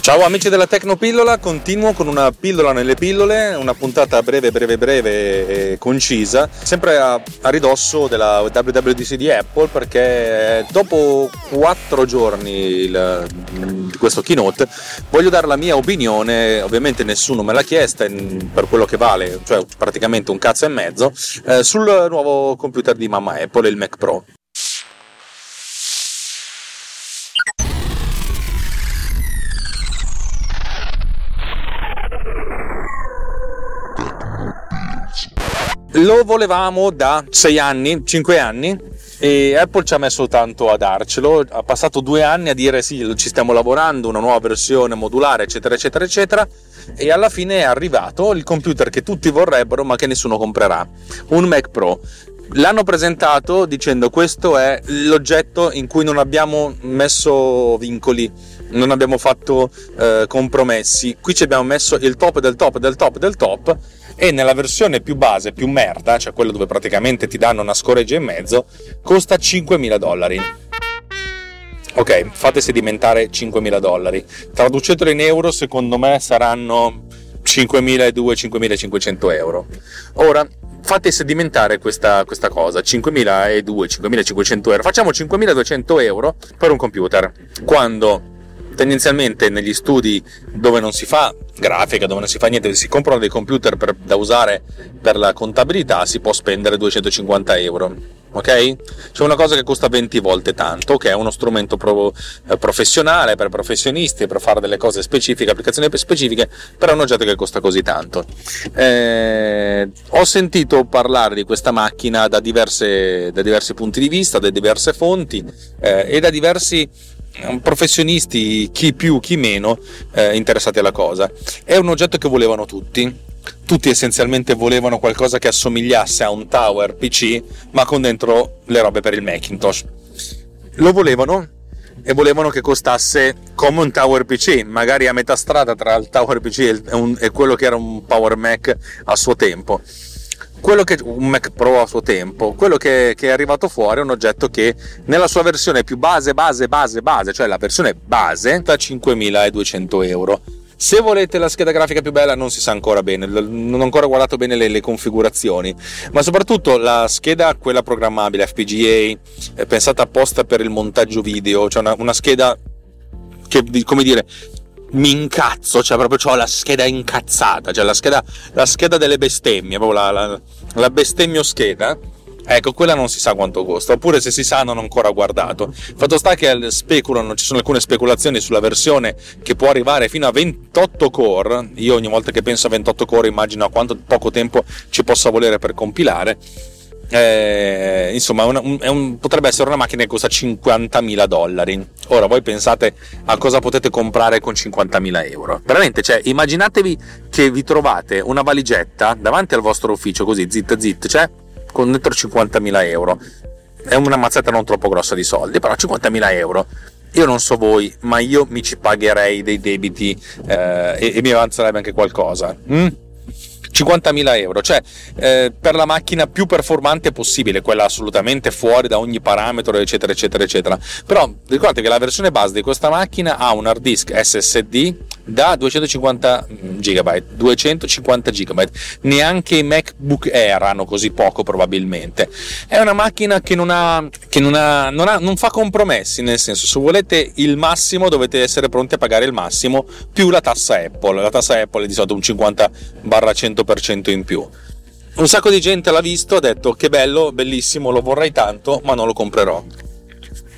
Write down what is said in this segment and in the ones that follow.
Ciao amici della Tecnopillola, continuo con una pillola nelle pillole, una puntata breve, breve, breve e concisa, sempre a, a ridosso della WWDC di Apple perché dopo quattro giorni di questo keynote voglio dare la mia opinione, ovviamente nessuno me l'ha chiesta per quello che vale, cioè praticamente un cazzo e mezzo, eh, sul nuovo computer di mamma Apple, il Mac Pro. Lo volevamo da 6 anni, 5 anni e Apple ci ha messo tanto a darcelo, ha passato due anni a dire sì, ci stiamo lavorando, una nuova versione modulare, eccetera, eccetera, eccetera, e alla fine è arrivato il computer che tutti vorrebbero ma che nessuno comprerà, un Mac Pro. L'hanno presentato dicendo questo è l'oggetto in cui non abbiamo messo vincoli, non abbiamo fatto eh, compromessi, qui ci abbiamo messo il top del top del top del top e nella versione più base, più merda, cioè quella dove praticamente ti danno una scoreggia in mezzo, costa 5.000 dollari. Ok, fate sedimentare 5.000 dollari. Traducetelo in euro, secondo me saranno 5.200-5.500 euro. Ora, fate sedimentare questa, questa cosa, 5.200-5.500 euro. Facciamo 5.200 euro per un computer. Quando tendenzialmente negli studi dove non si fa grafica, dove non si fa niente, si comprano dei computer per, da usare per la contabilità, si può spendere 250 euro. Ok? C'è una cosa che costa 20 volte tanto, che è uno strumento pro, eh, professionale per professionisti, per fare delle cose specifiche, applicazioni specifiche, però è un oggetto che costa così tanto. Eh, ho sentito parlare di questa macchina da, diverse, da diversi punti di vista, da diverse fonti eh, e da diversi professionisti, chi più, chi meno, eh, interessati alla cosa. È un oggetto che volevano tutti. Tutti essenzialmente volevano qualcosa che assomigliasse a un tower PC, ma con dentro le robe per il Macintosh. Lo volevano e volevano che costasse come un Tower PC, magari a metà strada tra il Tower PC e, un, e quello che era un Power Mac a suo tempo che un Mac Pro a suo tempo, quello che, che, è arrivato fuori è un oggetto che nella sua versione più base, base, base, base, cioè la versione base, da 5200 euro. Se volete la scheda grafica più bella non si sa ancora bene, non ho ancora guardato bene le, le configurazioni, ma soprattutto la scheda, quella programmabile FPGA, pensata apposta per il montaggio video, cioè una, una scheda che, come dire, mi incazzo, cioè proprio ho la scheda incazzata, cioè la scheda, la scheda delle bestemmie, proprio la, la, la bestemmio scheda. Ecco, quella non si sa quanto costa, oppure se si sa non ho ancora guardato. Fatto sta che speculano, ci sono alcune speculazioni sulla versione che può arrivare fino a 28 core. Io ogni volta che penso a 28 core immagino a quanto poco tempo ci possa volere per compilare eh, insomma un, un, un, potrebbe essere una macchina che costa 50.000 dollari ora voi pensate a cosa potete comprare con 50.000 euro veramente cioè immaginatevi che vi trovate una valigetta davanti al vostro ufficio così zit zit cioè con dentro 50.000 euro è una mazzetta non troppo grossa di soldi però 50.000 euro io non so voi, ma io mi ci pagherei dei debiti eh, e, e, mi avanzerebbe anche qualcosa. Mm? 50.000 euro, cioè eh, per la macchina più performante possibile, quella assolutamente fuori da ogni parametro, eccetera, eccetera, eccetera. Però ricordate che la versione base di questa macchina ha un hard disk SSD da 250 GB, 250 GB. Neanche i MacBook Air hanno così poco probabilmente. È una macchina che non ha che non, ha, non, ha, non fa compromessi, nel senso se volete il massimo dovete essere pronti a pagare il massimo più la tassa Apple. La tassa Apple è di solito un 50-100% in più. Un sacco di gente l'ha visto, ha detto che bello, bellissimo, lo vorrei tanto, ma non lo comprerò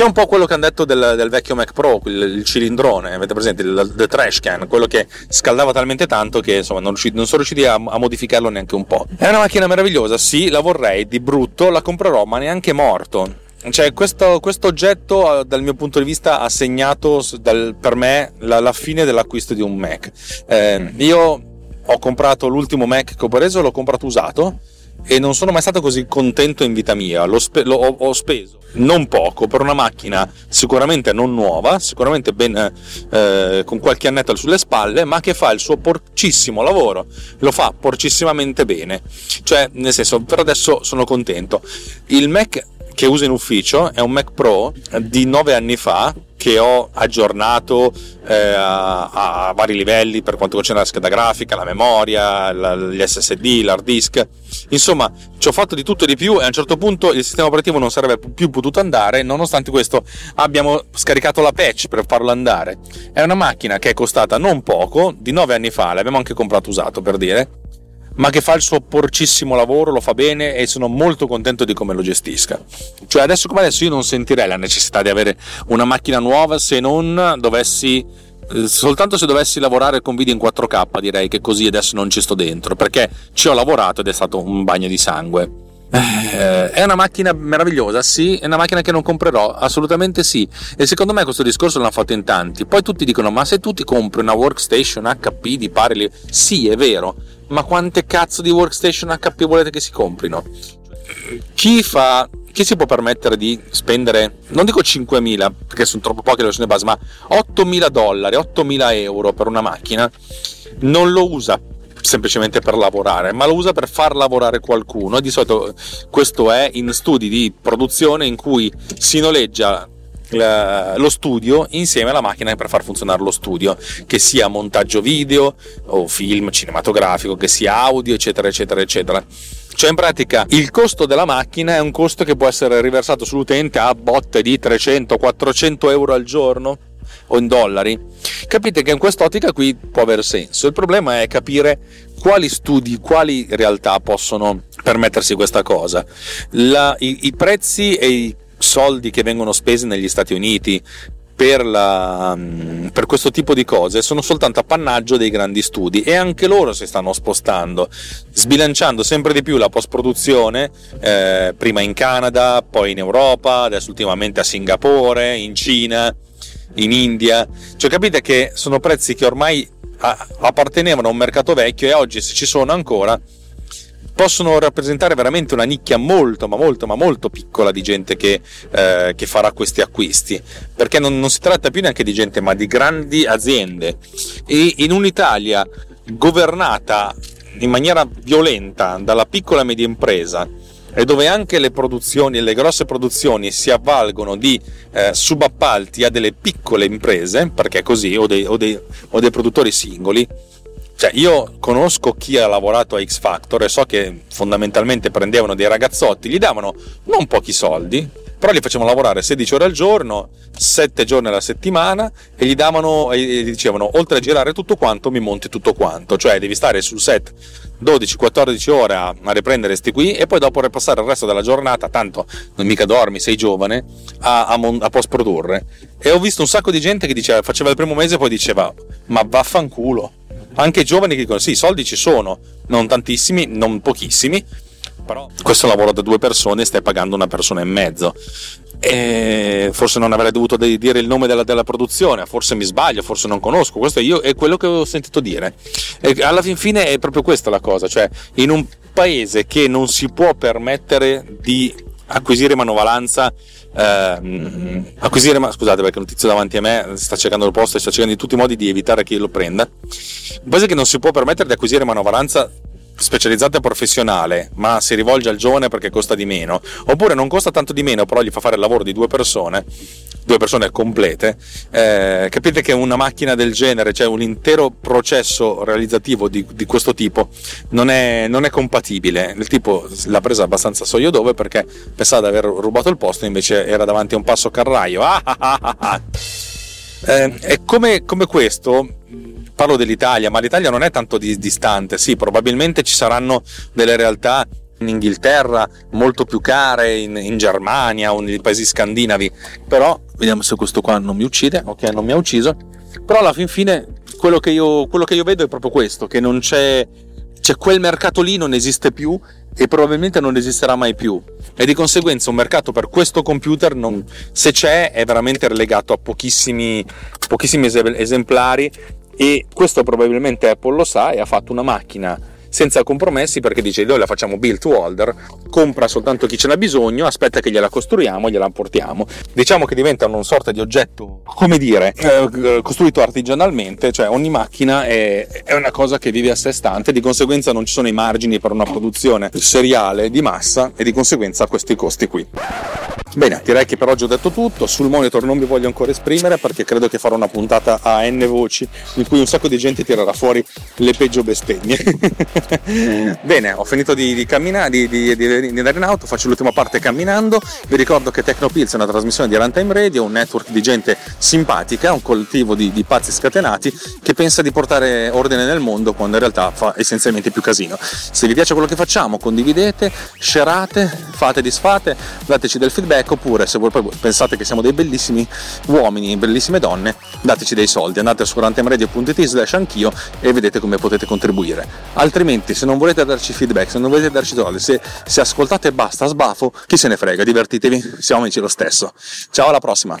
che è un po' quello che hanno detto del, del vecchio Mac Pro, il, il, cilindrone, avete presente, il, il trash can, quello che scaldava talmente tanto che insomma non, riusciti, non sono riusciti a, a, modificarlo neanche un po'. È una macchina meravigliosa, sì, la vorrei, di brutto la comprerò, ma neanche morto. cioè, questo, questo, oggetto, dal mio punto di vista, ha segnato dal, per me la, la, fine dell'acquisto di un Mac. Eh, io ho comprato l'ultimo Mac che ho preso, l'ho comprato usato e non sono mai stato così contento in vita mia. Spe- l'ho, ho speso non poco per una macchina sicuramente non nuova, sicuramente ben, eh, con qualche annetto sulle spalle, ma che fa il suo porcissimo lavoro, lo fa porcissimamente bene. Cioè, nel senso, per adesso sono contento. Il Mac che uso in ufficio è un Mac Pro di 9 anni fa che ho aggiornato eh, a, a, vari livelli per quanto concerne la scheda grafica, la memoria, la, gli SSD, l'hard disk. Insomma, ci ho fatto di tutto e di più e a un certo punto il sistema operativo non sarebbe più potuto andare, nonostante questo abbiamo scaricato la patch per farlo andare. È una macchina che è costata non poco, di 9 anni fa, l'abbiamo anche comprato usato per dire, ma che fa il suo porcissimo lavoro, lo fa bene e sono molto contento di come lo gestisca. Cioè adesso come adesso io non sentirei la necessità di avere una macchina nuova se non dovessi eh, soltanto se dovessi lavorare con video in 4K direi che così adesso non ci sto dentro perché ci ho lavorato ed è stato un bagno di sangue. Eh, è una macchina meravigliosa, sì, è una macchina che non comprerò, assolutamente sì. E secondo me questo discorso l'hanno fatto in tanti. Poi tutti dicono: Ma se tu ti compri una workstation HP di pari, sì, è vero, ma quante cazzo di workstation HP volete che si comprino? Chi fa chi si può permettere di spendere, non dico 5.000 perché sono troppo poche le versioni base, ma 8.000 dollari, 8.000 euro per una macchina, non lo usa semplicemente per lavorare, ma lo usa per far lavorare qualcuno. E di solito questo è in studi di produzione in cui si noleggia lo studio insieme alla macchina per far funzionare lo studio, che sia montaggio video o film cinematografico, che sia audio, eccetera, eccetera, eccetera. Cioè in pratica il costo della macchina è un costo che può essere riversato sull'utente a botte di 300-400 euro al giorno o in dollari. Capite che in quest'ottica qui può aver senso. Il problema è capire quali studi, quali realtà possono permettersi questa cosa. La, i, I prezzi e i soldi che vengono spesi negli Stati Uniti per, la, per, questo tipo di cose sono soltanto appannaggio dei grandi studi e anche loro si stanno spostando, sbilanciando sempre di più la post-produzione, eh, prima in Canada, poi in Europa, adesso ultimamente a Singapore, in Cina, in India. Cioè capite che sono prezzi che ormai appartenevano a un mercato vecchio e oggi se ci sono ancora possono rappresentare veramente una nicchia molto, ma molto, ma molto piccola di gente che, eh, che farà questi acquisti, perché non, non, si tratta più neanche di gente, ma di grandi aziende. E in un'Italia governata in maniera violenta dalla piccola e media impresa, e dove anche le produzioni, le grosse produzioni si avvalgono di eh, subappalti a delle piccole imprese, perché così, o dei, o dei, o dei produttori singoli, cioè, io conosco chi ha lavorato a X Factor e so che fondamentalmente prendevano dei ragazzotti, gli davano non pochi soldi, però li facevano lavorare 16 ore al giorno, 7 giorni alla settimana e gli davano e gli dicevano oltre a girare tutto quanto mi monti tutto quanto, cioè devi stare sul set 12-14 ore a, riprendere sti qui e poi dopo ripassare il resto della giornata, tanto non mica dormi, sei giovane, a, a, a post produrre. E ho visto un sacco di gente che diceva, faceva il primo mese e poi diceva ma vaffanculo anche giovani che dicono sì, i soldi ci sono, non tantissimi, non pochissimi, però questo lavoro da due persone stai pagando una persona e mezzo. E forse non avrei dovuto dire il nome della, della, produzione, forse mi sbaglio, forse non conosco, questo io, è quello che ho sentito dire. E alla fin fine è proprio questa la cosa, cioè in un paese che non si può permettere di acquisire manovalanza eh, acquisire, ma scusate perché un tizio davanti a me sta cercando il posto e sta cercando in tutti i modi di evitare che io lo prenda. Un paese che non si può permettere di acquisire manovalanza specializzata e professionale, ma si rivolge al giovane perché costa di meno, oppure non costa tanto di meno, però gli fa fare il lavoro di due persone, due persone complete, eh, capite che una macchina del genere, cioè un intero processo realizzativo di, di questo tipo, non è, non è, compatibile. Il tipo l'ha presa abbastanza so io dove perché pensava di aver rubato il posto, invece era davanti a un passo carraio. Ah, ah, ah, ah. eh, e come, come questo parlo dell'Italia, ma l'Italia non è tanto di, distante, sì, probabilmente ci saranno delle realtà in Inghilterra molto più care, in, in Germania o nei paesi scandinavi, però vediamo se questo qua non mi uccide, ok, non mi ha ucciso, però alla fin fine quello che io, quello che io vedo è proprio questo, che non c'è, c'è quel mercato lì, non esiste più e probabilmente non esisterà mai più. E di conseguenza un mercato per questo computer non, se c'è è veramente relegato a pochissimi, pochissimi esemplari e questo probabilmente Apple lo sa e ha fatto una macchina senza compromessi perché dice noi la facciamo build to order, compra soltanto chi ce n'ha bisogno, aspetta che gliela costruiamo, gliela portiamo. Diciamo che diventano una sorta di oggetto, come dire, eh, costruito artigianalmente, cioè ogni macchina è, è, una cosa che vive a sé stante, di conseguenza non ci sono i margini per una produzione seriale di massa e di conseguenza questi costi qui. Bene, direi che per oggi ho detto tutto, sul monitor non mi voglio ancora esprimere perché credo che farò una puntata a n voci in cui un sacco di gente tirerà fuori le peggio bestemmie. Bene, ho finito di, di camminare, di, di, di, andare in auto, faccio l'ultima parte camminando. Vi ricordo che Tecnopills è una trasmissione di Runtime Radio, un network di gente simpatica, un collettivo di, di pazzi scatenati che pensa di portare ordine nel mondo quando in realtà fa essenzialmente più casino. Se vi piace quello che facciamo, condividete, sharate, fate disfate, dateci del feedback oppure se voi pensate che siamo dei bellissimi uomini, bellissime donne, dateci dei soldi. Andate su runtimeradio.it slash anch'io e vedete come potete contribuire. Altrimenti se non volete darci feedback, se non volete darci soldi, se, se ascoltate basta, sbafo, chi se ne frega, divertitevi, siamo amici lo stesso. Ciao, alla prossima!